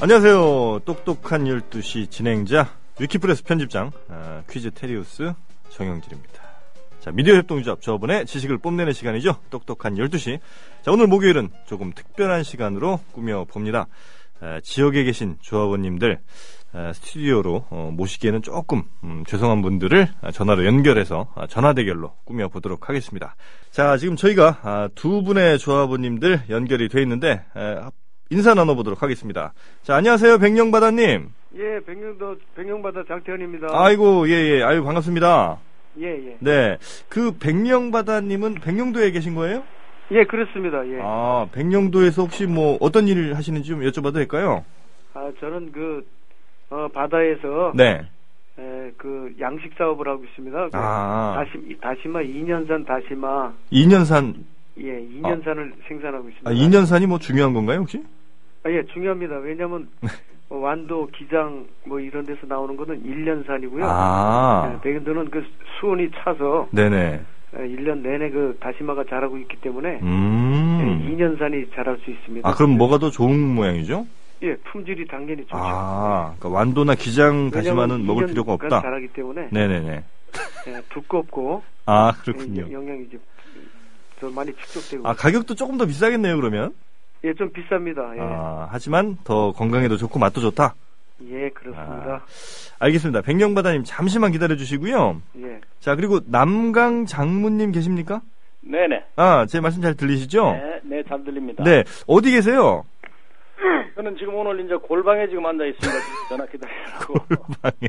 안녕하세요. 똑똑한 12시 진행자 위키프레스 편집장 아, 퀴즈 테리우스 정영진입니다. 자, 미디어 협동조합 저번에 지식을 뽐내는 시간이죠. 똑똑한 12시. 자, 오늘 목요일은 조금 특별한 시간으로 꾸며봅니다. 아, 지역에 계신 조합원님들 아, 스튜디오로 어, 모시기에는 조금 음, 죄송한 분들을 전화로 연결해서 아, 전화 대결로 꾸며보도록 하겠습니다. 자, 지금 저희가 아, 두 분의 조합원님들 연결이 돼 있는데 에, 인사 나눠보도록 하겠습니다. 자, 안녕하세요, 백령바다님. 예, 백령도 백령바다 장태현입니다. 아이고, 예, 예, 아유, 반갑습니다. 예, 예. 네. 그 백령바다님은 백령도에 계신 거예요? 예, 그렇습니다. 예. 아, 백령도에서 혹시 뭐 어떤 일을 하시는지 좀 여쭤봐도 될까요? 아, 저는 그 어, 바다에서 네. 에, 그 양식 사업을 하고 있습니다. 그 아. 다시 다시마 2년산 다시마 2년산, 예, 2년산을 생산하고 있습니다. 아, 2년산이 뭐 중요한 건가요, 혹시? 아, 예, 중요합니다. 왜냐면 뭐 완도, 기장 뭐 이런 데서 나오는 거는 1년산이고요. 아, 예, 백인도는 그 수온이 차서 네네. 에, 1년 내내 그 다시마가 자라고 있기 때문에 음. 예, 2년산이 자랄 수 있습니다. 아, 그럼 뭐가 더 좋은 모양이죠? 예, 품질이 당연히 좋죠. 아, 그러니까 완도나 기장 다시마는 먹을 2년 필요가 간 없다. 자라기 때문에 네네네. 예, 두껍고 아, 예, 그렇군요. 영양이 이제 더 많이 축적되고 아, 가격도 조금 더 비싸겠네요, 그러면? 예, 좀 비쌉니다. 예, 아, 하지만 더 건강에도 좋고 맛도 좋다. 예 그렇습니다. 알겠습니다. 백령바다님 잠시만 기다려 주시고요. 예, 자, 그리고 남강 장모님 계십니까? 네네. 아, 제 말씀 잘 들리시죠? 네, 네, 잘 들립니다. 네. 어디 계세요? 저는 지금 오늘 이제 골방에 지금 앉아 있습니다. 전화 기다리라고. 골방에.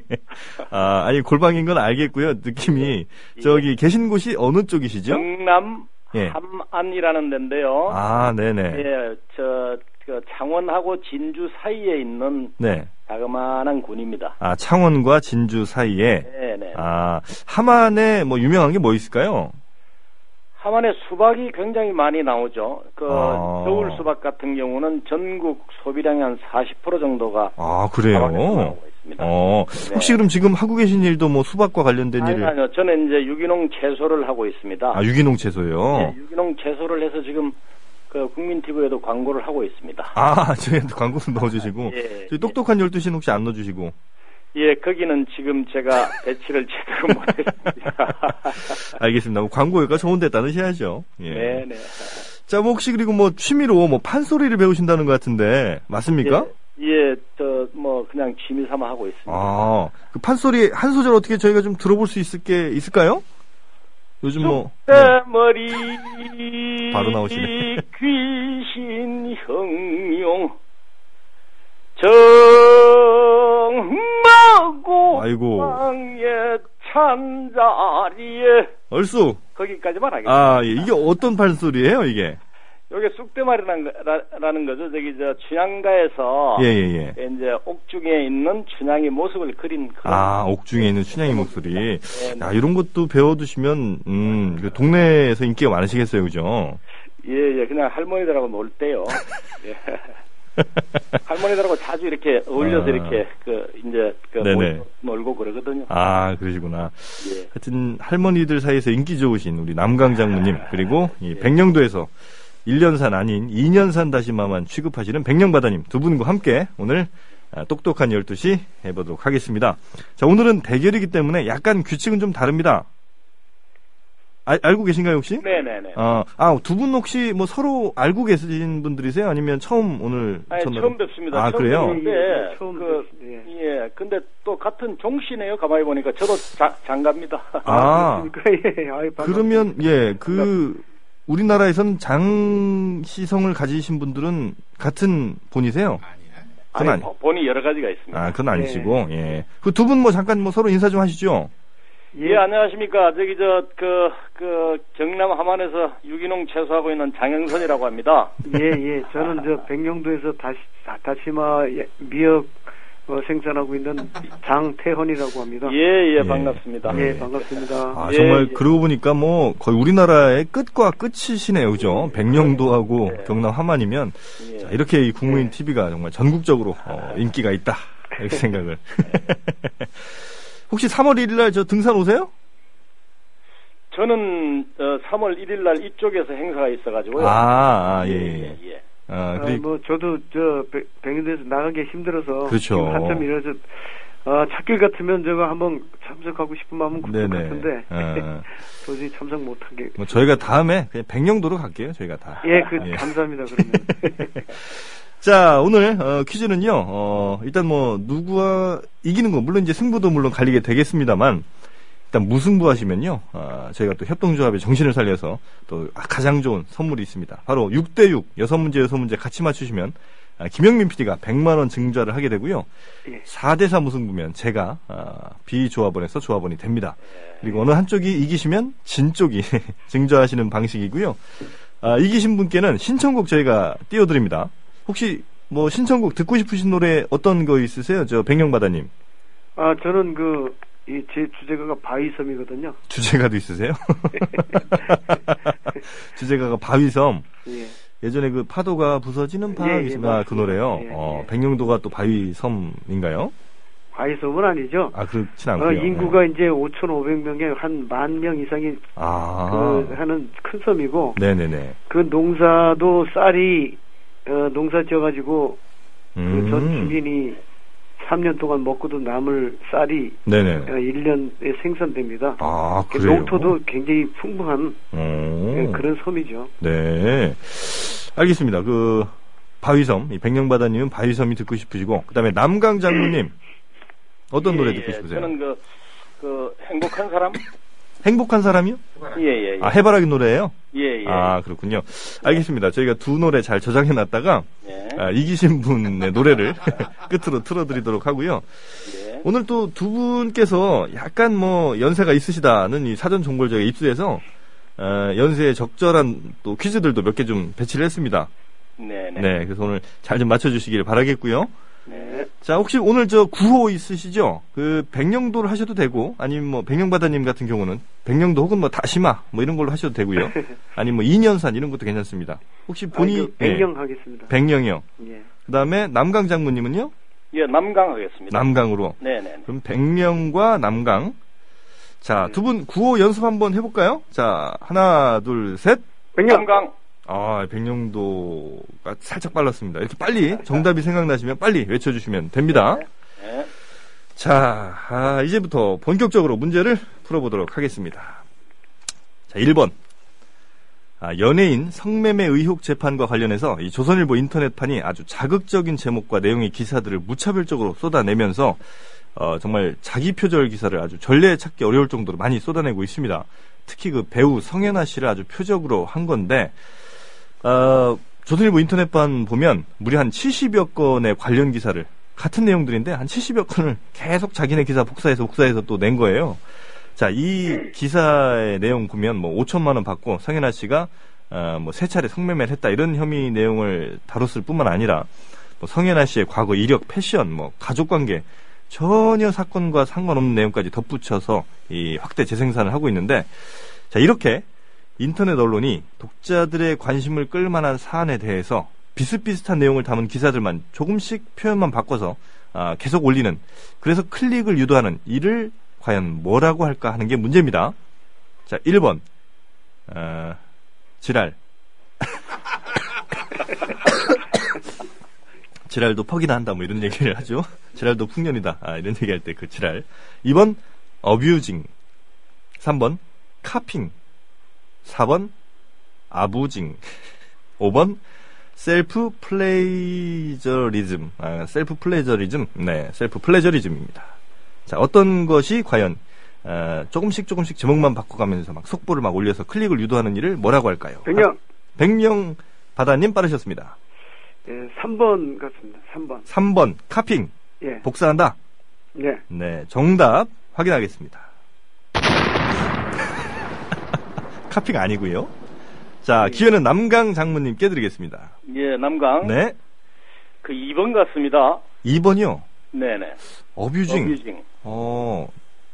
아, 아니, 골방인 건 알겠고요. 느낌이. 예. 저기, 계신 곳이 어느 쪽이시죠? 경남 예. 함안이라는 데인데요. 아, 네네. 예, 저, 그 창원하고 진주 사이에 있는 네. 자그마한 군입니다. 아, 창원과 진주 사이에. 네네. 아, 함안에 뭐 유명한 게 뭐 있을까요? 함안에 수박이 굉장히 많이 나오죠. 그 아. 겨울 수박 같은 경우는 전국 소비량의 한 40% 정도가 아, 그래요? 있습니다. 어, 네. 혹시 그럼 지금 하고 계신 일도 뭐 수박과 관련된 아니, 일을. 아니요. 저는 이제 유기농 채소를 하고 있습니다. 아, 유기농 채소요? 네, 유기농 채소를 해서 지금 그 국민 TV에도 광고를 하고 있습니다. 아, 저희한테 광고 좀 넣어주시고. 예, 저희 똑똑한 12시는 혹시 안 넣어주시고. 예, 거기는 지금 제가 배치를 제대로 못했습니다. 알겠습니다. 뭐 광고가 좋은 데 따르셔야죠. 예. 네, 네. 자, 뭐 혹시 그리고 뭐 취미로 뭐 판소리를 배우신다는 것 같은데, 맞습니까? 예, 예, 저 뭐 그냥 취미 삼아 하고 있습니다. 아, 그 판소리 한 소절 어떻게 저희가 좀 들어볼 수 있을 게 있을까요? 요즘 뭐. 네. 머리 바로 나오시네. 귀신 형용 정마고 아이고. 방에 찬자리에 얼쑤. 거기까지만 하겠습니다. 아, 예. 이게 어떤 판소리예요, 이게? 요게 쑥대말이라는 거- 거죠. 저기 저 춘향가에서 예, 예, 예. 이제 옥중에 있는 춘향의 모습을 그린 그런 아, 옥중에 있는 춘향이 목소리. 네, 네. 야, 이런 것도 배워두시면, 음, 그 동네에서 인기가 많으시겠어요, 그죠? 예, 예, 그냥 할머니들하고 놀 때요. 예. 할머니들하고 자주 이렇게 어울려서 아. 이렇게 그 이제 그 네네. 놀고 그러거든요. 아, 그러시구나. 예. 하여튼, 할머니들 사이에서 인기 좋으신 우리 남강 장모님, 그리고 이 백령도에서 1년산 아닌 2년산 다시마만 취급하시는 백령바다님 두 분과 함께 오늘 아, 똑똑한 12시 해보도록 하겠습니다. 자, 오늘은 대결이기 때문에 약간 규칙은 좀 다릅니다. 아, 알고 계신가요, 혹시? 네, 네, 네. 아, 아, 두 분 혹시 뭐 서로 알고 계신 분들이세요? 아니면 처음 오늘 아니, 전화로- 처음 뵙습니다. 아, 처음 그래요? 뵙는데 예, 예, 처음 그, 뵙- 예. 근데 또 같은 종씨네요. 가만히 보니까 저도 자, 장갑니다. 아, 그렇습니까? 예, 아유. 그러면 예, 그 우리나라에선 장시성을 가지신 분들은 같은 분이세요? 그건 아니, 아니. 보- 본이 여러 가지가 있습니다. 아, 그건 아니시고, 예. 그 두 분 뭐 잠깐 뭐 서로 인사 좀 하시죠. 예, 안녕하십니까. 저기 저 그 그 경남 함안에서 유기농 채소하고 있는 장영선이라고 합니다. 예, 예. 저는 저 백령도에서 다시 다시마 예, 미역 어, 생산하고 있는 장태헌이라고 합니다. 예, 예, 예. 반갑습니다. 예, 반갑습니다. 아, 예, 정말 예. 그러고 보니까 뭐 거의 우리나라의 끝과 끝이시네요. 그죠? 백령도하고 예. 경남 함안이면 예. 자, 이렇게 이 국민 TV가 정말 전국적으로 어, 인기가 있다. 이렇게 생각을. 혹시 3월 1일 날 저 등산 오세요? 저는 어, 3월 1일 날 이쪽에서 행사가 있어 가지고요. 아, 아, 예, 예. 예. 아, 아, 그리 뭐 저도 저 백- 백년도에서 나가기 힘들어서 그렇죠. 한참 이래서 아, 찾길 같으면 제가 한번 참석하고 싶은 마음은 굴것 네네. 같은데 어, 도저히 참석 못하게. 뭐 저희가 다음에 그냥 백령도로 갈게요. 저희가 다. 예, 그 예. 감사합니다. 그러면. 자, 오늘 어, 퀴즈는요. 어, 일단 뭐 누구와 이기는 거 물론 이제 승부도 물론 갈리게 되겠습니다만 일단 무승부 하시면요. 아, 저희가 또 협동조합의 정신을 살려서 또 가장 좋은 선물이 있습니다. 바로 6대6 여섯 문제 여섯 문제 같이 맞추시면 아, 김영민 PD가 100만 원 증자를 하게 되고요. 예. 4대4 무승부면 제가 아, 비조합원에서 조합원이 됩니다. 그리고 어느 한쪽이 이기시면 진 쪽이 증자하시는 방식이고요. 아, 이기신 분께는 신청곡 저희가 띄워드립니다. 혹시 뭐 신청곡 듣고 싶으신 노래 어떤 거 있으세요? 저 백령바다님 아, 저는 그, 이 제 주제가가 바위섬이거든요. 주제가도 있으세요? 주제가가 바위섬. 예. 예전에 그 파도가 부서지는 예, 예, 바위섬 아, 그. 노래요. 예, 어, 예. 백령도가 또 바위섬인가요? 바위섬은 아니죠. 아 그렇진 어, 않고요. 인구가 이제 5,500명에 한 만 명 이상이 아, 그 하는 큰 섬이고 네네네. 그 농사도 쌀이 어, 농사 지어가지고 음. 그전 주민이 3년 동안 먹고도 남을 쌀이 네네. 어, 1년에 생산됩니다. 아그 그래요. 농토도 굉장히 풍부한 오. 예, 그런 섬이죠. 네. 알겠습니다. 그 바위섬, 이 백령바다님은 바위섬이 듣고 싶으시고, 그 다음에 남강 장모님 어떤 노래 예, 듣고 예. 싶으세요? 저는 그, 그 행복한 사람? 행복한 사람이요? 예, 예, 예. 아 해바라기 노래예요? 예, 예. 아 그렇군요. 알겠습니다. 저희가 두 노래 잘 저장해 놨다가 예. 아, 이기신 분의 노래를 끝으로 틀어 드리도록 하고요. 예. 오늘 또 두 분께서 약간 뭐 연세가 있으시다는 이 사전 정보를 저희가 입수해서 어, 연세에 적절한 또 퀴즈들도 몇 개 좀 배치를 했습니다. 네, 네. 네, 그래서 오늘 잘 좀 맞춰 주시길 바라겠고요. 네. 자, 혹시 오늘 저 구호 있으시죠? 그 백령도를 하셔도 되고, 아니면 뭐 백령바다님 같은 경우는 백령도 혹은 뭐 다시마 뭐 이런 걸로 하셔도 되고요. 아니면 뭐 인연산 이런 것도 괜찮습니다. 혹시 본인 아, 그 백령 하겠습니다. 백령이요. 예. 그 다음에 남강 장모님은요? 예, 남강 하겠습니다. 남강으로. 네, 네. 그럼 백령과 남강. 자, 네. 두분 구호 연습 한번 해볼까요? 자, 하나, 둘, 셋. 백령. 남강. 아, 백령도가 살짝 빨랐습니다. 이렇게 빨리 정답이 생각나시면 빨리 외쳐주시면 됩니다. 네. 자, 아, 이제부터 본격적으로 문제를 풀어보도록 하겠습니다. 자, 1번. 아, 연예인 성매매 의혹 재판과 관련해서 이 조선일보 인터넷판이 아주 자극적인 제목과 내용의 기사들을 무차별적으로 쏟아내면서 어, 정말 자기 표절 기사를 아주 전례 찾기 어려울 정도로 많이 쏟아내고 있습니다. 특히 그 배우 성현아 씨를 아주 표적으로 한 건데 어, 조선일보 인터넷판 보면 무려 한 70여 건의 관련 기사를 같은 내용들인데 한 70여 건을 계속 자기네 기사 복사해서 복사해서 또 낸 거예요. 자, 이 기사의 내용 보면 뭐 5천만 원 받고 성현아 씨가 어, 뭐세 차례 성매매를 했다 이런 혐의 내용을 다뤘을 뿐만 아니라 뭐 성현아 씨의 과거 이력, 패션, 뭐 가족 관계 전혀 사건과 상관없는 내용까지 덧붙여서 이 확대 재생산을 하고 있는데 자, 이렇게 인터넷 언론이 독자들의 관심을 끌 만한 사안에 대해서 비슷비슷한 내용을 담은 기사들만 조금씩 표현만 바꿔서 아, 계속 올리는 그래서 클릭을 유도하는 이를 과연 뭐라고 할까 하는 게 문제입니다. 자, 1번 어, 지랄 지랄도 퍽이나 한다 뭐 이런 얘기를 하죠. 지랄도 풍년이다. 아, 이런 얘기할 때 그 지랄. 2번 abusing 3번 copying 4번 아부징 5번 self plagiarism 아, self plagiarism 네 self plagiarism입니다 자 어떤 것이 과연 어, 조금씩 조금씩 제목만 바꿔가면서 막 속보를 막 올려서 클릭을 유도하는 일을 뭐라고 할까요 백령. 백령 바다님 빠르셨습니다 예, 3번 같습니다. 3번. 3번 카핑 예. 복사한다 네. 네 정답 확인하겠습니다 카핑 아니고요 자 기회는 남강 장모님께 드리겠습니다 예, 남강. 네 그 2번 같습니다. 2번이요. 네, 네. 어뷰징. 어뷰징. 어,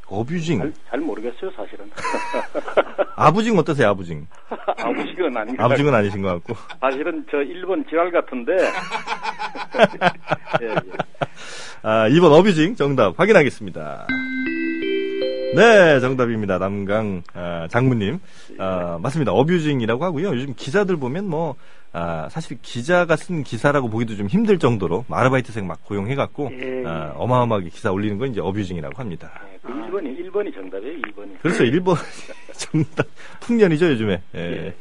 어뷰징. 잘, 잘 모르겠어요, 사실은. 아부징 어떠세요, 아부징? 아부징은 아닌 것 아부징은 아니신 것 같고. 같- 사실은 저 1번 지랄 같은데. 예, 예. 아, 2번 어뷰징 정답 확인하겠습니다. 네, 정답입니다. 남강 아, 장모님. 아, 맞습니다. 어뷰징이라고 하고요. 요즘 기사들 보면 뭐 아, 사실 기자가 쓴 기사라고 보기도 좀 힘들 정도로 아르바이트생 막 고용해갖고 예. 아, 어마어마하게 기사 올리는 건 이제 어뷰징이라고 합니다. 네, 그 1번이 1번이 정답이에요. 2번이. 그렇죠. 1번 정답 풍년이죠 요즘에. 예. 예.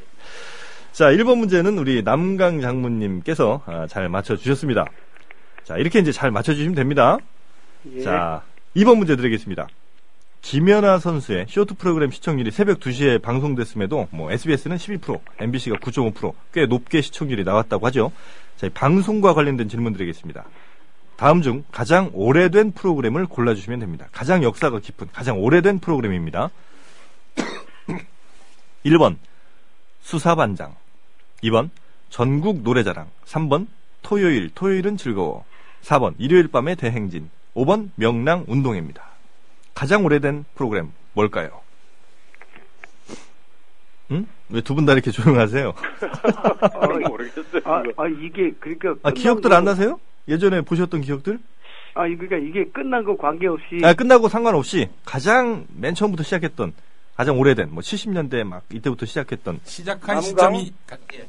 자, 1번 문제는 우리 남강 장모님께서 아, 잘 맞춰주셨습니다. 자, 이렇게 이제 잘 맞춰주시면 됩니다. 예. 자, 2번 문제 드리겠습니다. 김연아 선수의 쇼트 프로그램 시청률이 새벽 2시에 방송됐음에도 뭐 SBS는 12%, MBC가 9.5%꽤 높게 시청률이 나왔다고 하죠. 자, 이 방송과 관련된 질문 드리겠습니다. 다음 중 가장 오래된 프로그램을 골라주시면 됩니다. 가장 역사가 깊은 가장 오래된 프로그램입니다. 1번 수사반장 2번 전국 노래자랑 3번 토요일 토요일은 즐거워 4번 일요일 밤의 대행진 5번 명랑 운동회입니다. 가장 오래된 프로그램 뭘까요? 응? 왜 두 분 다 이렇게 조용하세요? 어, 모르겠어요. 아. 아, 이게 그러니까 아, 기억들 거- 안 나세요? 예전에 보셨던 기억들? 아, 이- 그러니까 이게 끝난 거 관계없이 아, 끝나고 상관없이 가장 맨 처음부터 시작했던 가장 오래된 뭐 70년대 막 이때부터 시작했던 시작한 남강? 시점이 가- 예.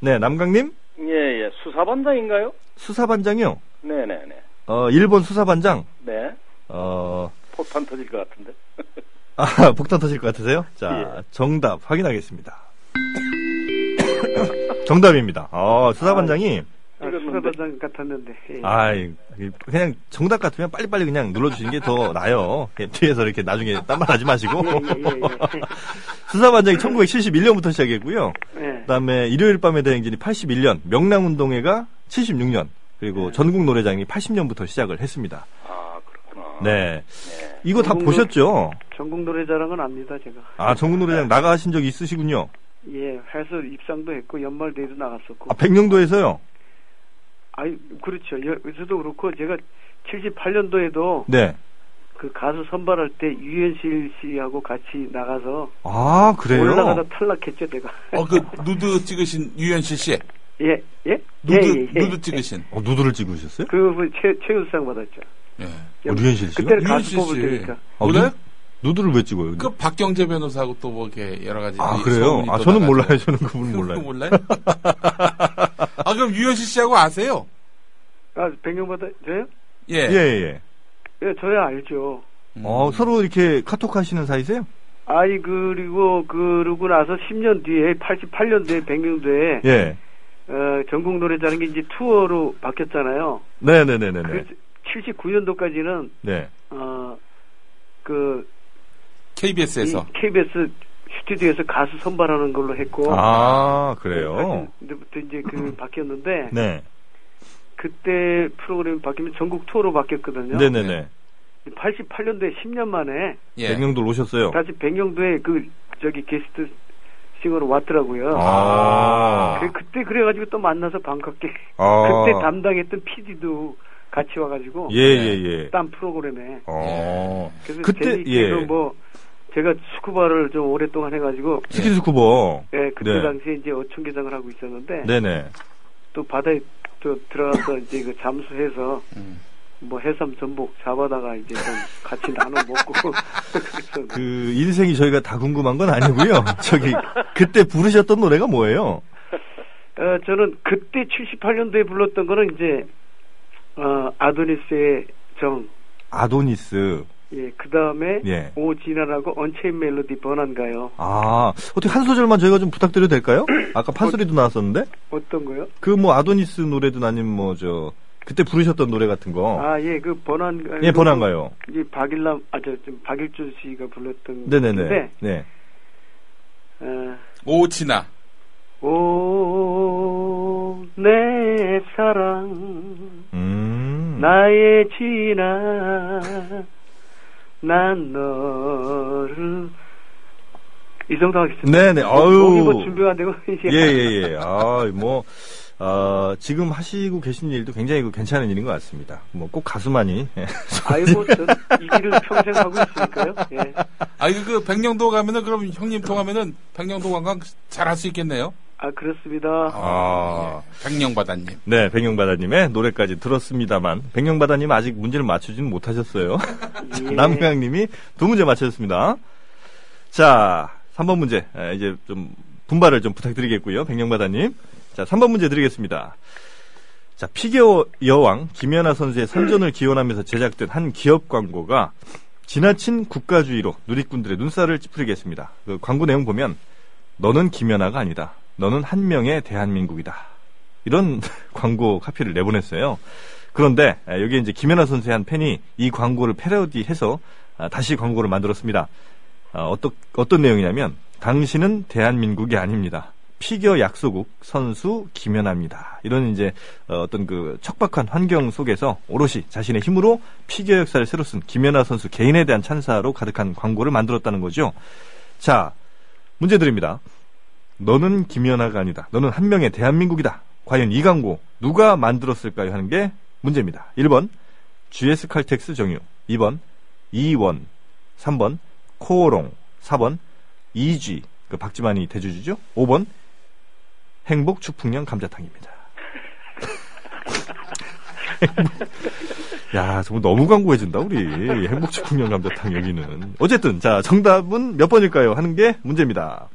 네 남강님 예, 예. 수사반장인가요? 수사반장이요. 네 네 네. 어 1번 수사반장 네. 어 폭탄 터질 것 같은데. 아, 폭탄 터질 것 같으세요? 자, 예. 정답 확인하겠습니다. 정답입니다. 어, 수사반장이, 아, 수사반장 같았는데. 예. 아, 그냥 정답 같으면 빨리빨리 그냥 눌러주시는 게 더 나아요. 예, 뒤에서 이렇게 나중에 딴말 하지 마시고. 예, 예, 예, 수사반장이 1971년부터 시작했고요. 그 다음에 일요일 밤의 대행진이 81년, 명랑운동회가 76년, 그리고 전국 노래장이 80년부터 시작을 했습니다. 네. 네. 이거 다 전국 보셨죠? 전국 노래자랑은 압니다, 제가. 아, 전국 노래장 나가신 적 있으시군요. 예, 해서 입상도 했고 연말 대회도 나갔었고. 아, 백령도에서요? 아이, 그렇죠. 여기서도 그렇고 제가 78년도에도 네. 그 가수 선발할 때 유현실 씨하고 같이 나가서 아, 그래요? 올라가다 탈락했죠, 제가. 어, 그, 누드 찍으신 유현실 씨. 예, 예? 누드, 예, 예, 예. 누드 찍으신. 어, 누드를 찍으셨어요? 그 최, 최우수상 받았죠. 예. 어, 류현실 씨가? 그때는 가수 유현실 뽑을 씨. 때니까. 어, 몰라요? 누, 누드를 왜 찍어요? 그 박경재 변호사하고 또 뭐 이렇게 여러 가지. 아, 이 그래요? 아, 또 저는 나가지고. 몰라요. 저는 그분 몰라요. 몰라요? 아, 그럼 유현실 씨하고 아세요? 아, 백령받아, 저요? 예. 예, 예. 예, 저야 알죠. 음. 어, 서로 이렇게 카톡 하시는 사이세요? 아이, 그리고, 그러고 나서 10년 뒤에, 88년도에 백령도에, 예. 어, 전국 노래자는 게 이제 투어로 바뀌었잖아요. 네네네네네. 그 79년도까지는, 네. 어, 그, KBS에서. 이 KBS 스튜디오에서 가수 선발하는 걸로 했고, 아, 그래요? 그때부터 이제 그 바뀌었는데, 네. 그때 프로그램이 바뀌면 전국 투어로 바뀌었거든요. 네네네. 88년도에 10년 만에 예. 백령도로 오셨어요? 다시 백령도에 그 저기 게스트 싱어로 왔더라고요. 아. 그래, 그때 그래가지고 또 만나서 반갑게 아. 그때 담당했던 PD도 같이 와가지고 예, 예, 예. 딴 프로그램에 어. 그래서 그때, 재미있게 예. 뭐 제가 스쿠바를 좀 오랫동안 해가지고 스킨스쿠버. 예 그때 네. 당시에 이제 어촌계장을 하고 있었는데 네네. 또 바다에 또 들어가서 이제 그 잠수해서 음. 뭐 해삼 전복 잡아다가 이제 좀 같이 나눠 먹고 그, 인생이 저희가 다 궁금한 건 아니고요. 저기, 그때 부르셨던 노래가 뭐예요? 어, 저는 그때 78년도에 불렀던 거는 이제 어, 아도니스의 정, 아도니스. 예, 그 다음에 예. 오진아라고 언체인 멜로디 번안가요. 아, 어떻게 한 소절만 저희가 좀 부탁드려도 될까요? 아까 판소리도 나왔었는데? 어떤 거요? 그 뭐 아도니스 노래든 아니면 뭐 저, 그때 부르셨던 노래 같은 거. 아, 예, 그 번안가. 예, 번안가요. 이제 박일남, 아, 저, 좀 박일준 씨가 불렀던. 네네네. 건데, 네. 어, 오치나. 오, 내 사랑, 음. 나의 진아, 난 너를, 이 정도 하겠습니다. 네네, 뭐, 아유. 목이 뭐 준비가 안 되고, 이제. 예, 예, 예. 아, 뭐, 어, 지금 하시고 계신 일도 굉장히 그 괜찮은 일인 것 같습니다. 뭐, 꼭 가수만이. 예. 아이고, 저는 이 길을 평생 하고 있으니까요. 예. 아, 이거 그 백령도 가면은 그럼 형님 통하면은 백령도 관광 잘 할 수 있겠네요. 아, 그렇습니다. 아. 예. 백령바다님. 네, 백령바다님의 노래까지 들었습니다만, 백령바다님 아직 문제를 맞추지는 못하셨어요. 예. 남강님이 두 문제 맞춰줬습니다. 자, 3번 문제. 에, 이제 좀 분발을 좀 부탁드리겠고요. 백령바다님. 자, 3번 문제 드리겠습니다. 자, 피겨 여왕 김연아 선수의 선전을 기원하면서 제작된 한 기업 광고가 지나친 국가주의로 누리꾼들의 눈살을 찌푸리게 했습니다. 그 광고 내용 보면 너는 김연아가 아니다. 너는 한 명의 대한민국이다. 이런 광고 카피를 내보냈어요. 그런데 아, 여기에 이제 김연아 선수의 한 팬이 이 광고를 패러디해서 아, 다시 광고를 만들었습니다. 아, 어떤 어떤 내용이냐면 당신은 대한민국이 아닙니다. 피겨 약소국 선수 김연아입니다. 이런 이제 어, 어떤 그 척박한 환경 속에서 오롯이 자신의 힘으로 피겨 역사를 새로 쓴 김연아 선수 개인에 대한 찬사로 가득한 광고를 만들었다는 거죠. 자, 문제 드립니다. 너는 김연아가 아니다. 너는 한 명의 대한민국이다. 과연 이 광고 누가 만들었을까요? 하는 게 문제입니다. 1번 GS 칼텍스 정유, 2번 이원, 3번 코오롱, 4번 이쥐, 그 박지만이 대주주죠. 5번 행복 축풍령 감자탕입니다. 야, 정말 너무 광고해준다, 우리. 행복 축풍령 감자탕 여기는. 어쨌든, 자, 정답은 몇 번일까요? 하는 게 문제입니다.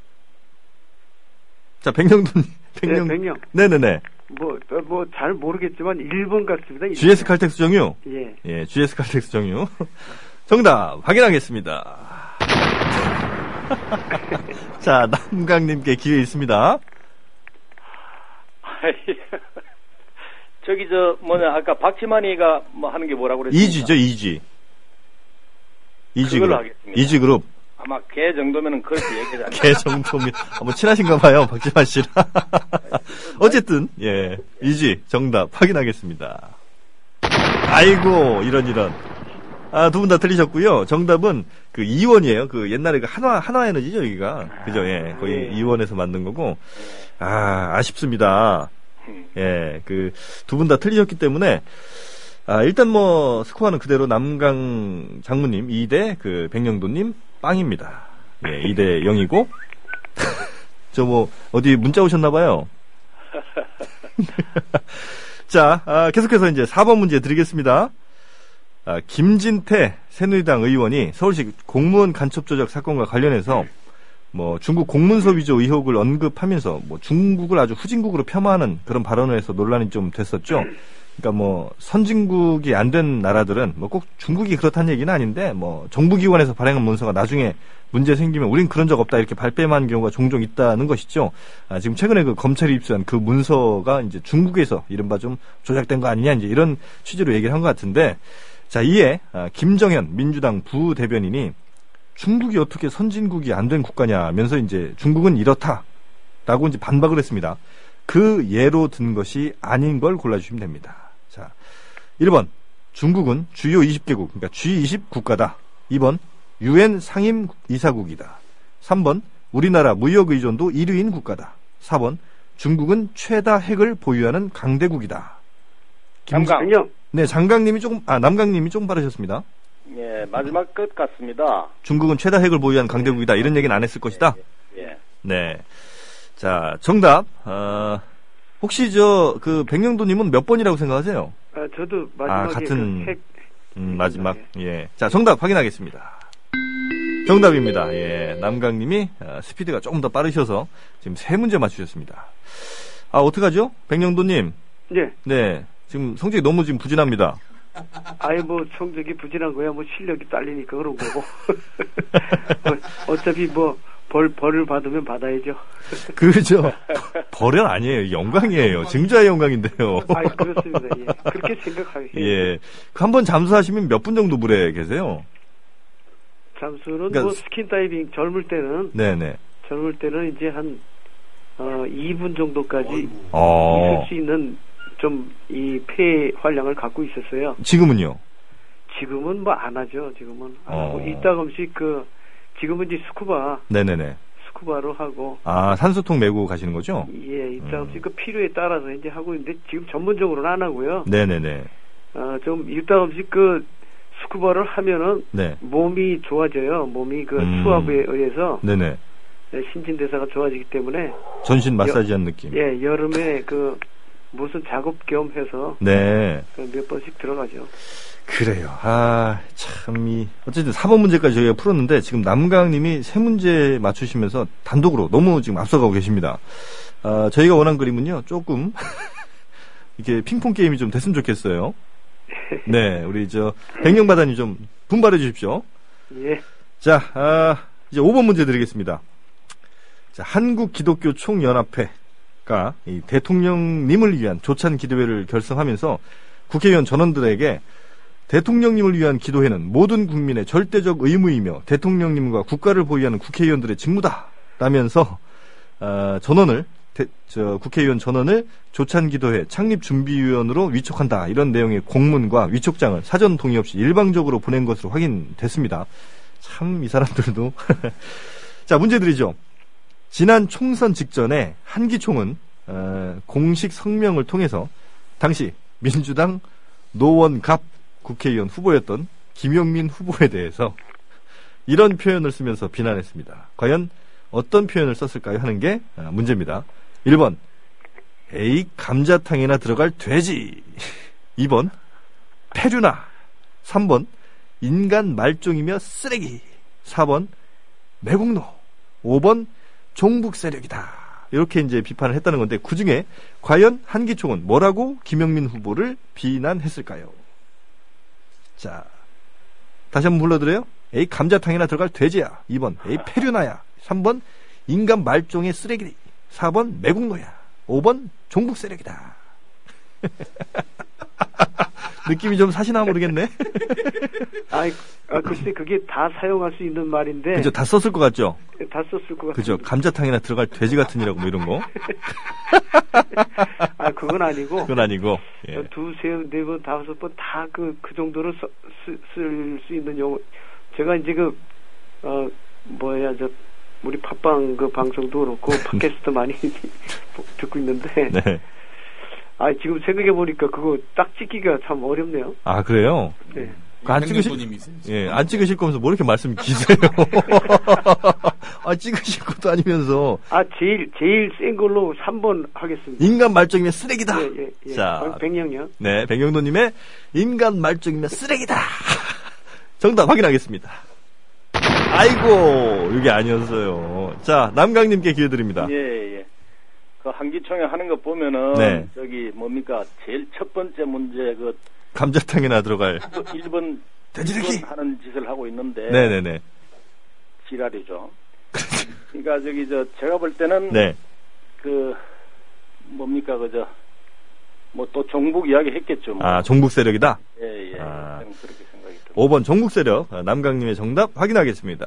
자, 백령돈, 백령. 네, 백령. 네네네. 뭐, 뭐, 잘 모르겠지만 1번 같습니다. GS 칼텍스 정유. 예. 예, GS 칼텍스 정유. 정답, 확인하겠습니다. 자, 남강님께 기회 있습니다. 저기 저 뭐냐 아까 박지만이가 뭐 하는 게 뭐라고 그랬습니까? EG죠, 이지. 이지 그룹. 이지 그룹. 아마 걔 정도면은 그렇게 얘기하지 않나. 걔 정도면, 아, 뭐, 친하신가 봐요, 박지만 씨랑. 어쨌든, 예, 이지, 정답, 확인하겠습니다. 아이고, 이런, 이런. 아, 두 분 다 틀리셨고요. 정답은 그 이원이에요. 그 옛날에 그 한화, 한화 에너지죠, 여기가. 그죠, 예. 거의 예. 이원에서 만든 거고. 아, 아쉽습니다. 음. 예, 그, 두 분 다 틀리셨기 때문에, 아, 일단 뭐, 스코어는 그대로 남강 장모님 2대 그 백령도 님 빵입니다. 예, 2대 0이고. 저 뭐, 어디 문자 오셨나봐요. 자, 아, 계속해서 이제 4번 문제 드리겠습니다. 아, 김진태 새누리당 의원이 서울시 공무원 간첩 조작 사건과 관련해서 뭐 중국 공문서 위조 의혹을 언급하면서 뭐 중국을 아주 후진국으로 폄하하는 그런 발언을 해서 논란이 좀 됐었죠. 그러니까 뭐 선진국이 안 된 나라들은 뭐 꼭 중국이 그렇다는 얘기는 아닌데 뭐 정부기관에서 발행한 문서가 나중에 문제 생기면 우린 그런 적 없다 이렇게 발뺌한 경우가 종종 있다는 것이죠. 아, 지금 최근에 그 검찰이 입수한 그 문서가 이제 중국에서 이른바 좀 조작된 거 아니냐 이제 이런 취지로 얘기를 한 것 같은데 자 이에 아, 김정현 민주당 부대변인이 중국이 어떻게 선진국이 안 된 국가냐면서 이제 중국은 이렇다라고 이제 반박을 했습니다. 그 예로 든 것이 아닌 걸 골라주시면 됩니다. 자, 1번 중국은 주요 20개국, 그러니까 G20 국가다. 2번 유엔 상임 이사국이다. 3번 우리나라 무역 의존도 1위인 국가다. 4번 중국은 최다 핵을 보유하는 강대국이다. 김- 남강. 백령. 네, 장강님이 조금 아 남강님이 조금 빠르셨습니다. 예, 마지막 끝 같습니다. 중국은 최다 핵을 보유한 강대국이다. 이런 얘기는 안 했을 것이다. 예. 네. 자, 정답. 어, 혹시 저, 그, 백령도님은 몇 번이라고 생각하세요? 아, 저도 마지막에 같은- 그 핵, 음, 마지막. 예. 자, 정답 확인하겠습니다. 정답입니다. 예. 남강님이 어, 스피드가 조금 더 빠르셔서 지금 세 문제 맞추셨습니다. 아, 어떡하죠? 백령도님. 예. 네. 지금 성적이 너무 지금 부진합니다. 아예 뭐 성적이 부진한 거야 뭐 실력이 딸리니까 그런 거고 어, 어차피 뭐 벌 벌을 받으면 받아야죠. 그죠? 벌은 아니에요. 영광이에요. 증자의 영광인데요. 아 그렇습니다. 예. 그렇게 생각하게. 예. 그한번 잠수하시면 몇 분 정도 물에 계세요? 잠수는 그러니까 뭐 스- 스킨 다이빙 젊을 때는 네네. 젊을 때는 이제 한 어, 2분 정도까지 어. 있을 수 있는 좀 이 폐 활량을 갖고 있었어요. 지금은요? 지금은 뭐 안 하죠. 지금은 안 어. 하고 이따금씩 그 지금은 이제 스쿠바 네네네. 스쿠바로 하고 아, 산소통 메고 가시는 거죠? 예 음. 이따금씩 그 필요에 따라서 이제 하고 있는데 지금 전문적으로는 안 하고요. 네네네. 어, 좀 이따금씩 그 스쿠바를 하면은 네. 몸이 좋아져요. 몸이 그 음. 수압에 의해서 네네. 네, 신진대사가 좋아지기 때문에 전신 마사지 한 느낌. 예 여름에 그 무슨 작업 겸 해서 네. 몇 번씩 들어가죠. 그래요. 아, 참, 이, 어쨌든 4번 문제까지 저희가 풀었는데, 지금 남강님이 세 문제 맞추시면서 단독으로 너무 지금 앞서가고 계십니다. 아, 저희가 원한 그림은요, 조금, 이렇게 핑퐁 게임이 좀 됐으면 좋겠어요. 네, 우리 저, 백령바다님 좀 분발해 주십시오. 예. 자, 아, 이제 5번 문제 드리겠습니다. 자, 한국기독교 총연합회 가이 대통령님을 위한 조찬 기도회를 결성하면서 국회의원 전원들에게 대통령님을 위한 기도회는 모든 국민의 절대적 의무이며 대통령님과 국가를 보위하는 국회의원들의 직무다. 라면서 아, 전원을 국회의원 전원을 조찬기도회 창립준비위원으로 위촉한다. 이런 내용의 공문과 위촉장을 사전 동의 없이 일방적으로 보낸 것으로 확인됐습니다. 참 이 사람들도 자 문제 드리죠. 지난 총선 직전에 한기총은 어, 공식 성명을 통해서 당시 민주당 노원갑 국회의원 후보였던 김용민 후보에 대해서 이런 표현을 쓰면서 비난했습니다. 과연 어떤 표현을 썼을까요? 하는 게 어, 문제입니다. 1번 에이 감자탕이나 들어갈 돼지 2번 페류나 3번 인간 말종이며 쓰레기 4번 매국노 5번 종북 세력이다 이렇게 이제 비판을 했다는 건데 그 중에 과연 한기총은 뭐라고 김영민 후보를 비난했을까요? 자 다시 한번 불러드려요. A 감자탕이나 들어갈 돼지야. 2번 A 페류나야. 3번 인간 말종의 쓰레기. 4번 매국노야. 5번 종북 세력이다. 느낌이 좀 사시나 모르겠네. 아, 아 글쎄 그게 다 사용할 수 있는 말인데 그죠? 다 썼을 것 같죠? 다 썼을 것 같아요. 그죠? 감자탕이나 들어갈 돼지 같은 이라고 뭐 이런 거. 아 그건 아니고 그건 아니고. 예. 두세 네 번 다섯 번 다 그그 정도로 쓸 수 있는 용어 제가 이제 그 어 뭐야 저 우리 팟빵 그 방송도 그렇고 팟캐스트 많이 듣고 있는데 네. 아 지금 생각해 보니까 그거 딱 찍기가 참 어렵네요. 아, 그래요? 네. 안 찍으실. 예, 안 찍으실 거면서 뭐 이렇게 말씀 기세요? 아, 찍으실 것도 아니면서. 아 제일 제일 센 걸로 3번 하겠습니다. 인간 말종이면 쓰레기다. 예, 예, 예. 자, 백령요. 네, 백영도님의 인간 말종이면 쓰레기다. 정답 확인하겠습니다. 아이고, 이게 아니었어요. 자, 남강님께 기회 드립니다. 예, 예. 그 한기총에 하는 거 보면은 네. 저기 뭡니까 제일 첫 번째 문제 그 감자탕이나 들어갈. 1번 돼지르기! 하는 짓을 하고 있는데 네네네. 지랄이죠. 그러니까 저기 저 제가 볼 때는 네. 그 뭡니까 그저 뭐 또 종북 이야기 했겠죠. 뭐. 아, 종북 세력이다. 예, 예. 아. 그렇게 생각이 듭니다. 5번 종북 세력. 아, 남강님의 정답 확인하겠습니다.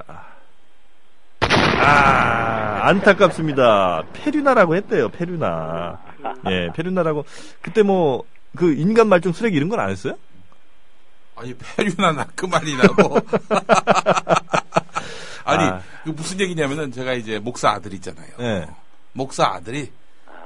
아, 안타깝습니다. 페류나라고 했대요, 페류나. 예, 페류나라고. 그때 뭐, 그 인간 말종 쓰레기 이런 건 안 했어요? 아니 페류나 나그 말이라고. 아니 아. 그 무슨 얘기냐면은 제가 이제 목사 아들 있잖아요. 예. 목사 아들이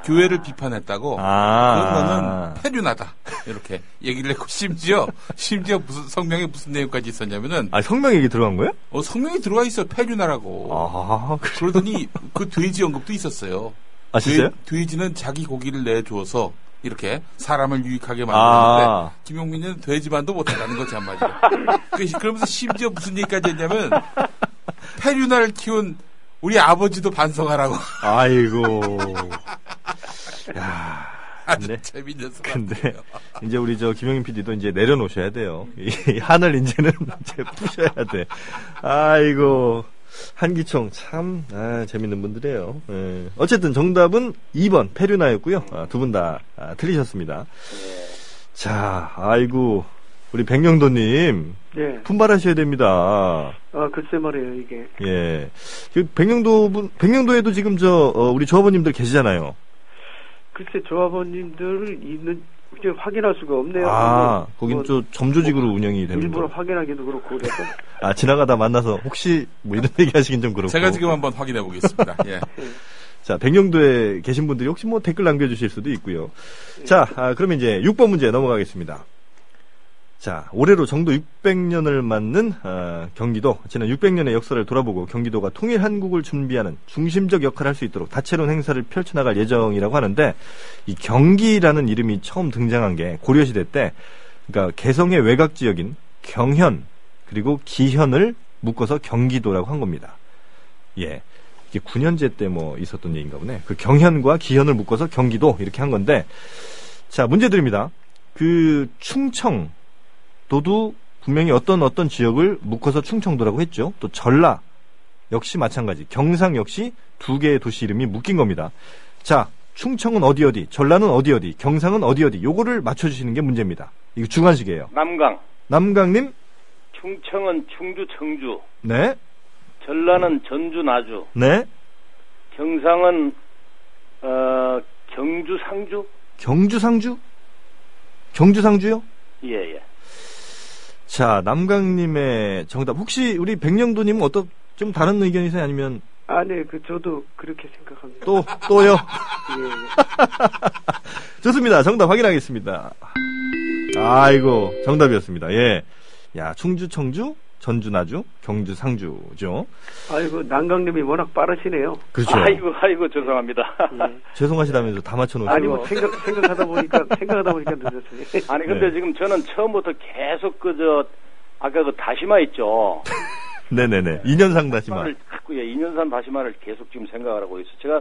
교회를 비판했다고 아. 그런 거는 페류나다 이렇게 얘기를 했고 심지어 심지어 무슨 성명에 무슨 내용까지 있었냐면은 아, 성명 얘기 들어간 거예요? 어, 성명이 들어가 있어 페류나라고. 아. 그러더니 그 돼지 언급도 있었어요. 아, 진짜요? 돼, 돼지는 자기 고기를 내주어서 이렇게 사람을 유익하게 만드는데 아. 김용민은 돼지만도 못한다는 거지 한마디로. 그- 그러면서 심지어 무슨 얘기까지 했냐면 페류나를 키운 우리 아버지도 반성하라고. 아이고. 야, 아주 네. 재밌는 근데 수같아요 이제 우리 저 김영민 PD도 이제 내려놓으셔야 돼요. 이 한을 이제는 이제 푸셔야 돼. 아이고. 한기총 참 아, 재밌는 분들이에요. 예. 어쨌든 정답은 2번 페류나였고요. 아, 두분다 틀리셨습니다. 자, 아이고 우리 백령도님 네. 분발하셔야 됩니다. 아 글쎄 말이에요 이게. 예. 그 백령도 분 백령도에도 지금 저 어, 우리 조합원님들 계시잖아요. 글쎄 조합원님들 있는 이제 확인할 수가 없네요. 아, 뭐, 거긴 뭐좀 점조직으로 운영이 되는 일부러 거. 확인하기도 그렇고 그래서 아, 지나가다 만나서 혹시 뭐 이런 얘기 하시긴 좀 그렇고. 제가 지금 한번 확인해 보겠습니다. 예. 자, 백령도에 계신 분들이 혹시 뭐 댓글 남겨주실 수도 있고요. 자, 아, 그러면 이제 6번 문제 넘어가겠습니다. 자, 올해로 정도 600년을 맞는 어, 경기도 지난 600년의 역사를 돌아보고 경기도가 통일 한국을 준비하는 중심적 역할을 할 수 있도록 다채로운 행사를 펼쳐나갈 예정이라고 하는데 이 경기라는 이름이 처음 등장한 게 고려시대 때 그러니까 개성의 외곽 지역인 경현 그리고 기현을 묶어서 경기도라고 한 겁니다. 예. 이게 9년제 때 뭐 있었던 얘기인가 보네. 그 경현과 기현을 묶어서 경기도 이렇게 한 건데 자, 문제 드립니다. 그 충청 도도 분명히 어떤 어떤 지역을 묶어서 충청도라고 했죠. 또 전라 역시 마찬가지. 경상 역시 두 개의 도시 이름이 묶인 겁니다. 자, 충청은 어디 어디, 전라는 어디 어디, 경상은 어디 어디. 요거를 맞춰 주시는 게 문제입니다. 이거 주관식이에요. 남강, 남강님, 충청은 충주, 청주, 네, 전라는 전주, 나주, 네, 경상은 어, 경주, 상주. 경주 상주, 경주 상주요? 예, 예. 자, 남강님의 정답. 혹시 우리 백령도님은 어떤 좀 다른 의견이세요? 아니면 아, 네, 그 저도 그렇게 생각합니다. 또 또요? 예, 예. 좋습니다. 정답 확인하겠습니다. 아이고, 정답이었습니다. 예. 야, 충주, 청주, 전주, 나주, 경주, 상주죠. 아이고 난강님이 워낙 빠르시네요. 그렇죠. 아이고, 아이고, 죄송합니다. 예. 죄송하시다면서 다 맞춰놓으시고. 아니 뭐 생각 생각하다 보니까 생각하다 보니까 늦었어요. 아니, 근데 네. 지금 저는 처음부터 계속 그, 저, 아까 그 다시마 있죠. 네네네. 2년 상 다시마. 다시마를 자꾸, 예, 2년산 다시마를 계속 지금 생각을 하고 있어요. 제가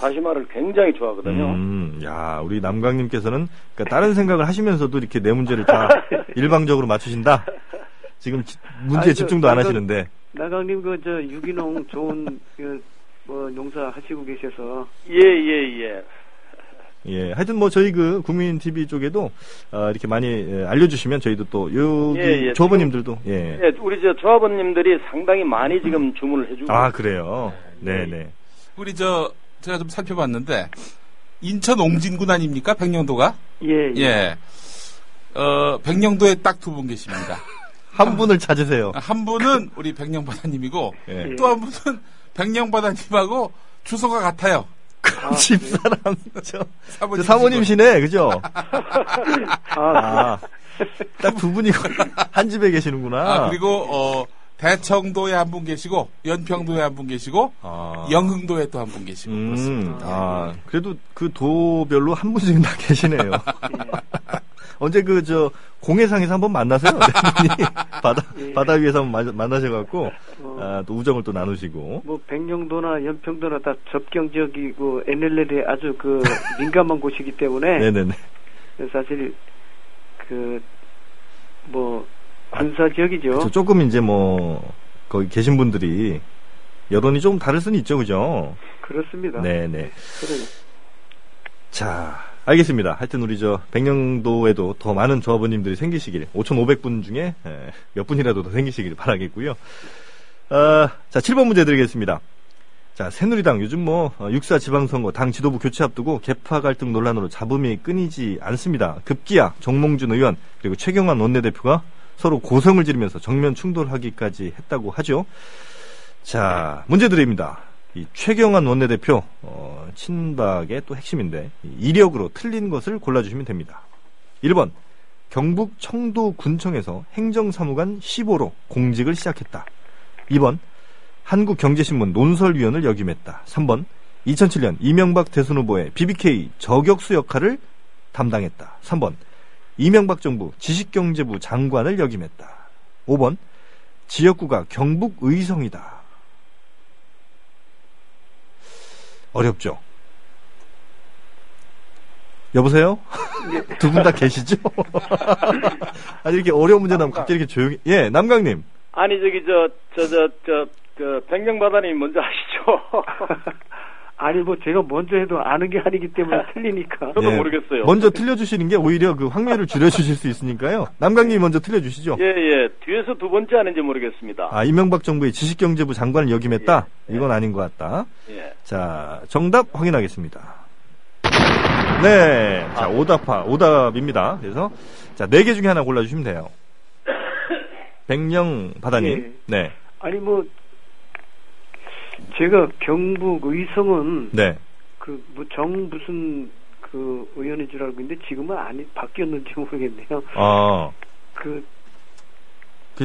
다시마를 굉장히 좋아하거든요. 음, 야, 우리 남강님께서는 그러니까 다른 생각을 하시면서도 이렇게 네 문제를 다 일방적으로 맞추신다. 지금 지- 문제에 아니, 집중도 안 저- 하시는데. 나강님 그 저 유기농 좋은 그 뭐 농사 하시고 계셔서 예, 예, 예. 예, 하여튼 뭐 저희 그 국민 TV 쪽에도 어, 이렇게 많이 예, 알려주시면 저희도 또 여기 예, 예, 조합원님들도 예. 예, 우리 저 조합원님들이 상당히 많이 지금 주문을 해주고. 아 그래요. 네 네. 우리 저 제가 좀 살펴봤는데 인천 옹진군 아닙니까? 백령도가? 예, 예. 예. 어, 백령도에 딱 두 분 계십니다. 한 분을 찾으세요. 한 분은 우리 백령바다님이고 예. 또한 분은 백령바다님하고 주소가 같아요. 아, 집사람 저, 사모님. 저 사모님이시네, 그죠? 아, 아, 딱 두 분이 한 집에 계시는구나. 아, 그리고 어 대청도에 한 분 계시고 연평도에 한 분 계시고 아. 영흥도에 또 한 분 계시고 음, 그렇습니다. 아, 그래도 그 도별로 한 분씩은 다 계시네요. 언제 그, 저, 공해상에서 한번 만나세요. 바다, 예. 바다 위에서 한번 마- 만나셔갖고, 어. 아, 또 우정을 또 나누시고. 뭐 백령도나 연평도나 다 접경 지역이고 NLL에 아주 그 민감한 곳이기 때문에 네네네. 사실 그뭐 군사 지역이죠. 저 조금 이제 뭐, 거기 계신 분들이 여론이 조금 다를 수는 있죠, 그죠? 그렇습니다. 네네. 그래요. 자, 알겠습니다. 하여튼 우리 저 백령도에도 더 많은 조합원님들이 생기시길 5,500분 중에 에, 몇 분이라도 더 생기시길 바라겠고요. 아, 자, 7번 문제 드리겠습니다. 자, 새누리당 요즘 뭐 어, 육사 지방선거 당 지도부 교체 앞두고 개파 갈등 논란으로 잡음이 끊이지 않습니다. 급기야 정몽준 의원 그리고 최경환 원내대표가 서로 고성을 지르면서 정면 충돌하기까지 했다고 하죠. 자, 문제 드립니다. 이 최경환 원내대표 어, 친박의 또 핵심인데 이 이력으로 틀린 것을 골라주시면 됩니다. 1번 경북 청도군청에서 행정사무관 15로 공직을 시작했다. 2번 한국경제신문 논설위원을 역임했다. 3번 2007년 이명박 대선 후보의 BBK 저격수 역할을 담당했다. 3번 이명박 정부 지식경제부 장관을 역임했다. 5번 지역구가 경북 의성이다. 어렵죠? 여보세요? 두분 다 계시죠? 아니, 이렇게 어려운 문제 나면 갑자기 이렇게 조용히. 예, 남강님. 아니, 저기, 저, 저, 저, 저, 그, 백령바다님 먼저 하시죠. 아니 뭐 제가 먼저 해도 아는 게 아니기 때문에 틀리니까. 저도 모르겠어요. 먼저 틀려주시는 게 오히려 그 확률을 줄여주실 수 있으니까요. 남강님이 먼저 틀려주시죠. 예, 예. 뒤에서 두 번째 아닌지 모르겠습니다. 아, 이명박 정부의 지식경제부 장관을 역임했다? 이건 아닌 것 같다. 예. 자, 정답 확인하겠습니다. 네. 자, 오답하, 오답입니다. 그래서, 자, 네 개 중에 하나 골라주시면 돼요. 백령 바다님. 예. 네. 아니 뭐 제가 경북 의성은 네. 그뭐정 무슨 그 의원인 줄 알고 있는데 지금은 아니 바뀌었는지 모르겠네요. 어, 그그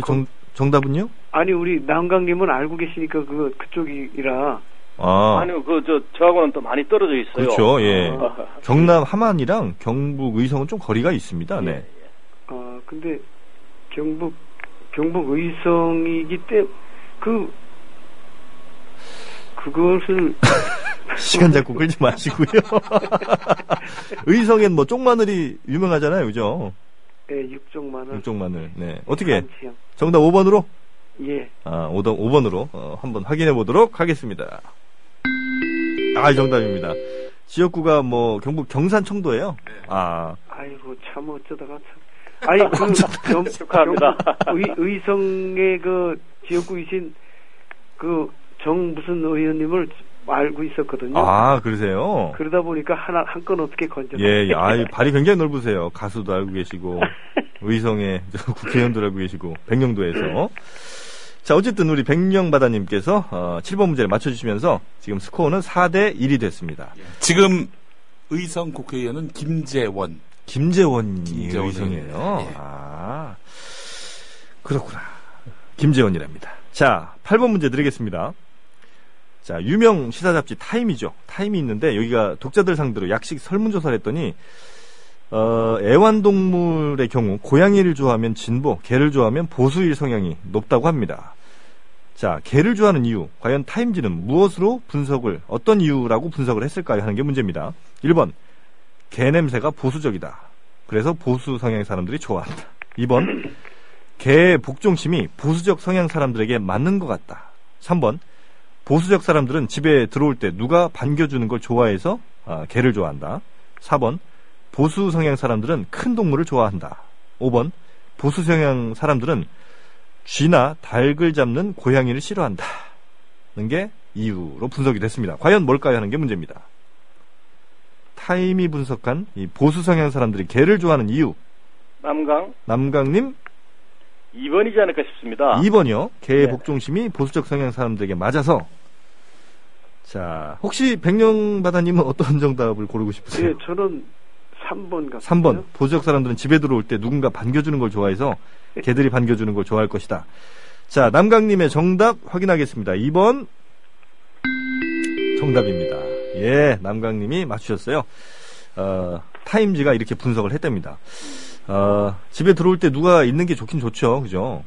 정, 정답은요? 아니 우리 남강님은 알고 계시니까 그 그쪽이라 아, 아니요, 그, 저, 저하고는 또 많이 떨어져 있어요. 그렇죠. 예. 아. 경남 함안이랑 경북 의성은 좀 거리가 있습니다. 네. 아 근데 경북 경북 의성이기 때문에 그 그것을 시간 자꾸 끌지 마시고요. 의성엔 뭐 쪽마늘이 유명하잖아요. 그죠? 예, 육종만을 육종마늘. 네. 어떻게? 산지형. 정답 5번으로? 예. 아, 5번, 5번으로 어, 한번 확인해 보도록 하겠습니다. 아, 정답입니다. 지역구가 뭐 경북 경산 청도예요. 아, 아이고 참 어쩌다가 참. 아니 그 경, 축하합니다. 경- 의, 의성의 그 지역구이신 그 정 무슨 의원님을 알고 있었거든요. 아, 그러세요? 그러다 보니까 하나 한 건 어떻게 건져? 예, 예. 아이, 발이 굉장히 넓으세요. 가수도 알고 계시고, 의성의 저 국회의원도 알고 계시고, 백령도에서. 자, 어쨌든 우리 백령바다님께서, 어, 7번 문제를 맞춰주시면서, 지금 스코어는 4대 1이 됐습니다. 지금 의성 국회의원은 김재원. 김재원이 김재원이. 의성이에요. 예. 아, 그렇구나. 김재원이랍니다. 자, 8번 문제 드리겠습니다. 자, 유명 시사 잡지 타임이죠. 타임이 있는데 여기가 독자들 상대로 약식 설문조사를 했더니 어, 애완동물의 경우 고양이를 좋아하면 진보, 개를 좋아하면 보수일 성향이 높다고 합니다. 자, 개를 좋아하는 이유, 과연 타임지는 무엇으로 분석을, 어떤 이유라고 분석을 했을까요? 하는 게 문제입니다. 1번, 개 냄새가 보수적이다. 그래서 보수 성향 사람들이 좋아한다. 2번, 개의 복종심이 보수적 성향 사람들에게 맞는 것 같다. 3번, 보수적 사람들은 집에 들어올 때 누가 반겨주는 걸 좋아해서 아, 개를 좋아한다. 4번, 보수 성향 사람들은 큰 동물을 좋아한다. 5번, 보수 성향 사람들은 쥐나 닭을 잡는 고양이를 싫어한다. 는게 이유로 분석이 됐습니다. 과연 뭘까요? 하는 게 문제입니다. 타임이 분석한 이 보수 성향 사람들이 개를 좋아하는 이유. 남강 남강님 2번이지 않을까 싶습니다. 2번이요. 개의 네. 복종심이 보수적 성향 사람들에게 맞아서. 자, 혹시 백령바다님은 어떤 정답을 고르고 싶으세요? 예, 저는 3번 같아요. 3번. 보수적 사람들은 집에 들어올 때 누군가 반겨주는 걸 좋아해서 개들이 반겨주는 걸 좋아할 것이다. 자, 남강님의 정답 확인하겠습니다. 2번. 정답입니다. 예, 남강님이 맞추셨어요. 어, 타임지가 이렇게 분석을 했답니다. 어, 집에 들어올 때 누가 있는 게 좋긴 좋죠. 그죠?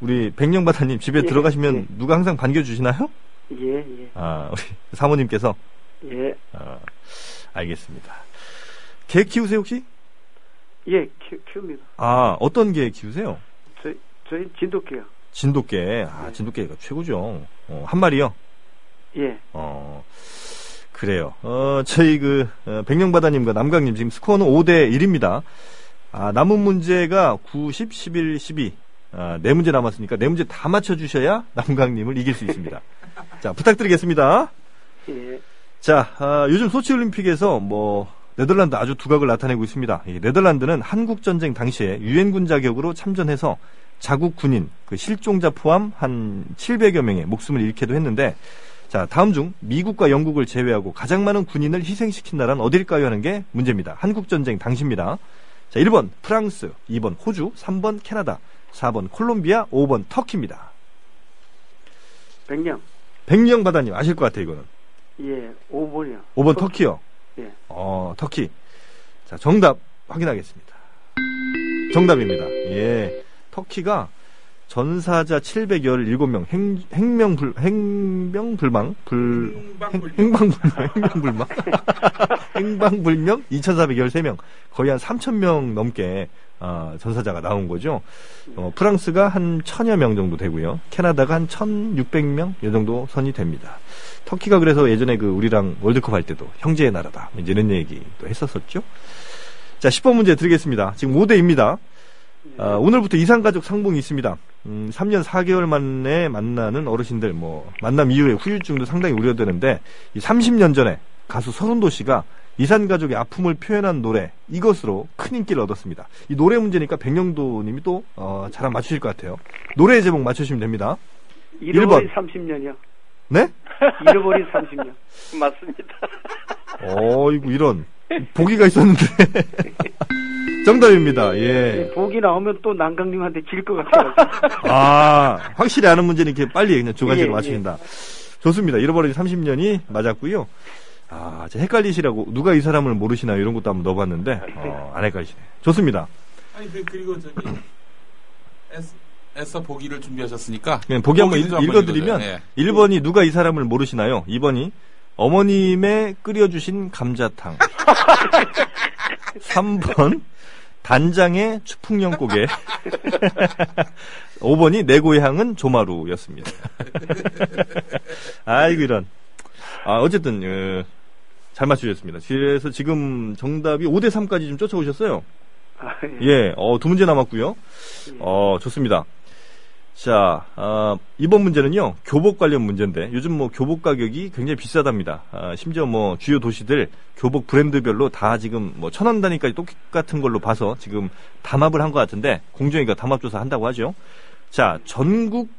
우리 백령바다님 집에 예, 들어가시면 예. 누가 항상 반겨주시나요? 예, 예. 아, 우리 사모님께서. 예. 아, 알겠습니다. 개 키우세요, 혹시? 예, 키, 키웁니다. 아, 어떤 개 키우세요? 저희 저희 진돗개요. 진돗개. 아, 진돗개가 최고죠. 어, 한 마리요? 예. 어, 그래요. 어, 저희 그, 어, 백령바다님과 남강님 지금 스코어는 5대 1입니다. 아, 남은 문제가 9, 10, 11, 12. 아, 네 문제 남았으니까 네 문제 다 맞춰주셔야 남강님을 이길 수 있습니다. 자, 부탁드리겠습니다. 예. 자, 아, 요즘 소치올림픽에서 뭐 네덜란드 아주 두각을 나타내고 있습니다. 이 네덜란드는 한국 전쟁 당시에 유엔군 자격으로 참전해서 자국 군인 그 실종자 포함 한 700여 명의 목숨을 잃게도 했는데 자, 다음 중 미국과 영국을 제외하고 가장 많은 군인을 희생시킨 나라는 어딜까요 하는 게 문제입니다. 한국 전쟁 당시입니다. 자, 1번 프랑스, 2번 호주, 3번 캐나다, 4번 콜롬비아, 5번 터키입니다. 백령. 백령 바다님 아실 것 같아요, 이거는. 예. 5번이요. 5번 터키 요. 예. 어, 터키. 자, 정답 확인하겠습니다. 정답입니다. 예. 터키가 전사자 717명, 행, 행명불, 행명불망, 불, 행, 행방불명, 행명불망, 행방불명 2,413명, 거의 한 3,000명 넘게, 아, 전사자가 나온 거죠. 어, 프랑스가 한 천여 명 정도 되고요. 캐나다가 한 1,600명, 이 정도 선이 됩니다. 터키가 그래서 예전에 그 우리랑 월드컵 할 때도 형제의 나라다. 이제 이런 얘기도 했었었죠. 자, 10번 문제 드리겠습니다. 지금 5대입니다. 아, 오늘부터 이산가족 상봉이 있습니다. 음, 3년 4개월 만에 만나는 어르신들, 뭐, 만남 이후에 후유증도 상당히 우려되는데, 이 30년 전에 가수 서른도 씨가 이산 가족의 아픔을 표현한 노래, 이것으로 큰 인기를 얻었습니다. 이 노래 문제니까 백령도 님이 또, 어, 잘 맞추실 것 같아요. 노래 제목 맞추시면 됩니다. 잃어버린 30년이요. 네? 잃어버린 30년. 맞습니다. 어이구, 이런. 보기가 있었는데. 정답입니다. 예. 보기 나오면 또 난강님한테 질 것 같아가지고. 아, 확실히 아는 문제는 이렇게 빨리 그냥 두 가지로 예, 맞추신다. 좋습니다. 잃어버린 30년이 맞았고요. 아, 저 헷갈리시라고 누가 이 사람을 모르시나 이런 것도 한번 넣어봤는데 어, 안 헷갈리시네. 좋습니다. 아니 그, 그리고 저기 애써, 애써 보기를 준비하셨으니까 그냥 보기 한번 읽- 읽어드리면 읽어줘요. 1번이 누가 이 사람을 모르시나요? 2번이 어머님의 끓여주신 감자탕. 3번 단장의 추풍령 고개. 5번이 내 고향은 조마루였습니다. 아이고 이런. 아 어쨌든 어, 잘 맞추셨습니다. 그래서 지금 정답이 5대 3까지 좀 쫓아오셨어요. 아, 예. 예, 어, 두 문제 남았고요. 어, 좋습니다. 자, 아, 이번 문제는요, 교복 관련 문제인데, 요즘 뭐 교복 가격이 굉장히 비싸답니다. 아, 심지어 뭐 주요 도시들 교복 브랜드별로 다 지금 뭐 천 원 단위까지 똑같은 걸로 봐서 지금 담합을 한 것 같은데, 공정위가 담합조사 한다고 하죠. 자, 전국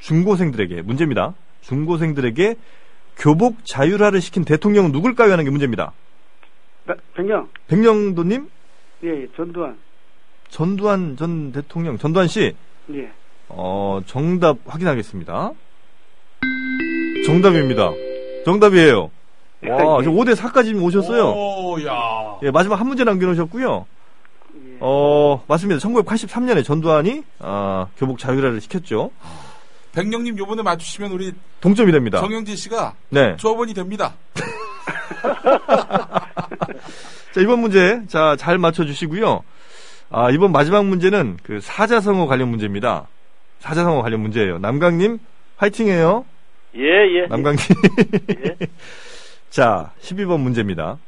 중고생들에게 문제입니다. 중고생들에게 교복 자율화를 시킨 대통령은 누굴까요? 하는 게 문제입니다. 나- 백령. 백령도님, 예, 예, 전두환. 전두환 전 대통령, 전두환 씨, 예. 어, 정답 확인하겠습니다. 정답입니다. 정답이에요. 와, 예. 저 5대 4까지 오셨어요. 오, 야. 예, 마지막 한 문제 남겨놓으셨고요. 예. 어, 맞습니다. 1983년에 전두환이, 아, 교복 자율화를 시켰죠. 백령님 요번에 맞추시면 우리 동점이 됩니다. 정영진 씨가 네. 조합원이 됩니다. 자, 이번 문제, 자, 잘 맞춰 주시고요. 아, 이번 마지막 문제는 그 사자성어 관련 문제입니다. 사자성어 관련 문제예요. 남강님, 화이팅해요. 예, 예. 남강님. 예. 자, 12번 문제입니다.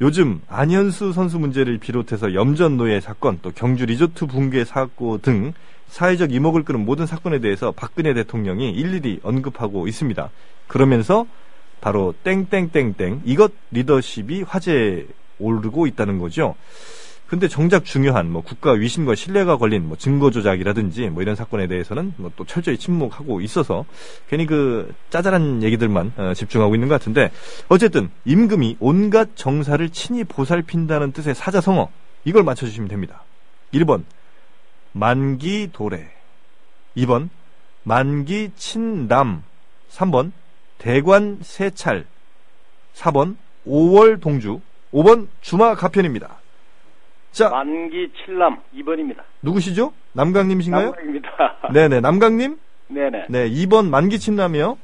요즘 안현수 선수 문제를 비롯해서 염전 노예 사건, 또 경주 리조트 붕괴 사고 등 사회적 이목을 끄는 모든 사건에 대해서 박근혜 대통령이 일일이 언급하고 있습니다. 그러면서 바로 땡땡땡땡 이것 리더십이 화제에 오르고 있다는 거죠. 근데 정작 중요한 뭐 국가 위신과 신뢰가 걸린 뭐 증거 조작이라든지 뭐 이런 사건에 대해서는 뭐 또 철저히 침묵하고 있어서 괜히 그 짜잘한 얘기들만 어, 집중하고 있는 것 같은데 어쨌든 임금이 온갖 정사를 친히 보살핀다는 뜻의 사자성어 이걸 맞춰주시면 됩니다. 1번 만기 도래 2번 만기 친남 3번 대관 세찰 4번 5월 동주 5번 주마 가편입니다. 자 만기 칠남 2번입니다. 누구시죠? 남강님이신가요? 남강입니다. 네네 남강님 네네. 네 2번 만기 친남이요.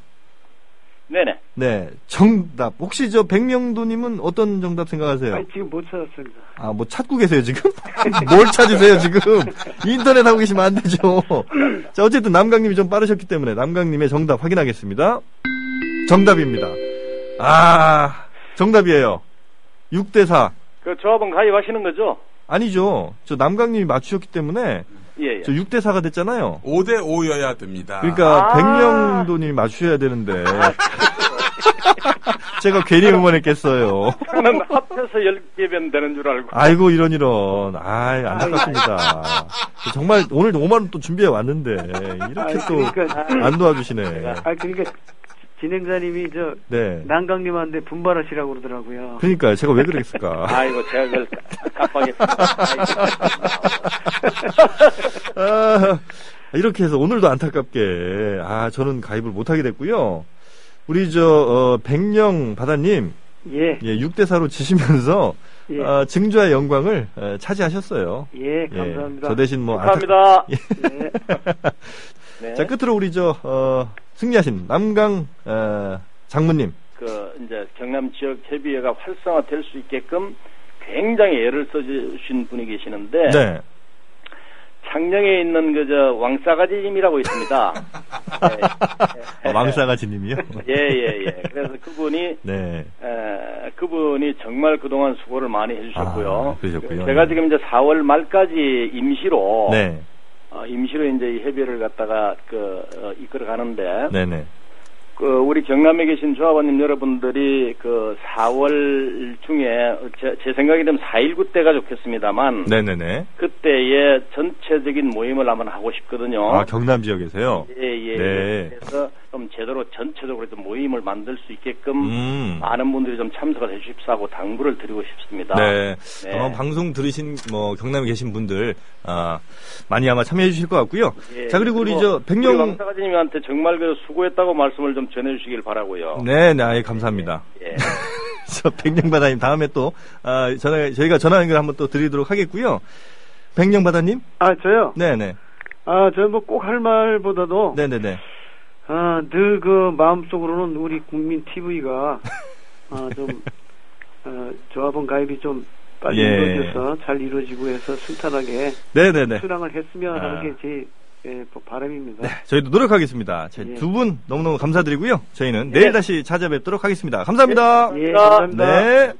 네네. 네, 정답. 혹시 저 백명도님은 어떤 정답 생각하세요? 아니, 지금 못 찾았습니다. 아, 뭐 찾고 계세요, 지금? 뭘 찾으세요, 지금? 인터넷 하고 계시면 안 되죠. 자, 어쨌든 남강님이 좀 빠르셨기 때문에 남강님의 정답 확인하겠습니다. 정답입니다. 아, 정답이에요. 6대4. 그 조합원 가입하시는 거죠? 아니죠. 저 남강님이 맞추셨기 때문에 예, 예. 저 6대 4가 됐잖아요. 5대 5여야 됩니다. 그러니까 아. 백명도님이 맞추셔야 되는데. 제가 괜히 응원했겠어요. 저는 합해서 10개면 되는 줄 알고. 아이고 이런 이런 아이 안타깝습니다. 정말 오늘 5만 원 또 준비해 왔는데 이렇게 아니, 또 그러니까, 안 도와주시네. 아, 그러니까 진행자님이 저 네. 난강님한테 분발하시라고 그러더라고요. 그러니까 제가 왜 그랬을까? 아이고, 제가 그걸 깜빡했습니다. 아, 이렇게 해서 오늘도 안타깝게 아 저는 가입을 못하게 됐고요. 우리 저 어, 백령 바다님 예, 예, 6대 4로 지시면서 예, 어, 증조의 영광을 어, 차지하셨어요. 예, 예, 감사합니다. 저 대신 뭐 안타... 축하합니다. 예. 네. 자 끝으로 우리 저 어, 승리하신 남강 어, 장모님 그 이제 경남 지역 협의회가 활성화될 수 있게끔 굉장히 애를 써주신 분이 계시는데 네. 창녕에 있는 그저 왕싸가지님이라고 있습니다. 아, 왕싸가지님이요? 예예 예. 그래서 그분이 네. 에, 그분이 정말 그동안 수고를 많이 해주셨고요. 아, 그러셨군요. 제가 지금 이제 4월 말까지 임시로 네. 어, 임시로 이제 이 협의를 갖다가 그 어, 이끌어 가는데 네네. 그 우리 경남에 계신 조합원님 여러분들이 그 4월 중에 제, 제 생각이 되면 4.19 때가 좋겠습니다만 네네네. 그때의 전체적인 모임을 한번 하고 싶거든요. 아, 경남 지역에서요? 예, 예. 네. 그래서 좀 제대로 전체적으로 좀 모임을 만들 수 있게끔 음. 많은 분들이 좀 참석을 해주십사 하고 당부를 드리고 싶습니다. 네. 네. 아마 방송 들으신 뭐 경남에 계신 분들 아, 많이 아마 참여해 주실 것 같고요. 예, 자 그리고 우리 저 우리 백령 왕사가지님한테 정말 그 수고했다고 말씀을 좀 전해주시길 바라고요. 네, 네, 아예 감사합니다. 예. 저 백령바다님 다음에 또 아, 전화 저희가 전화 연결 한번 또 드리도록 하겠고요. 백령바다님, 아 저요. 네, 네, 아 저는 뭐 꼭 할 말보다도 네, 네, 네. 아, 늘그 마음속으로는 우리 국민 TV가 아, 좀 어, 조합원 가입이 좀 빨리 예. 이루어져서 잘 이루어지고 해서 순탄하게 네, 네, 네. 수랑을 했으면 아. 하는 게제 예, 바람입니다. 저희도 노력하겠습니다. 예. 두분 너무너무 감사드리고요. 저희는 예. 내일 다시 찾아뵙도록 하겠습니다. 감사합니다. 예, 감사합니다. 네.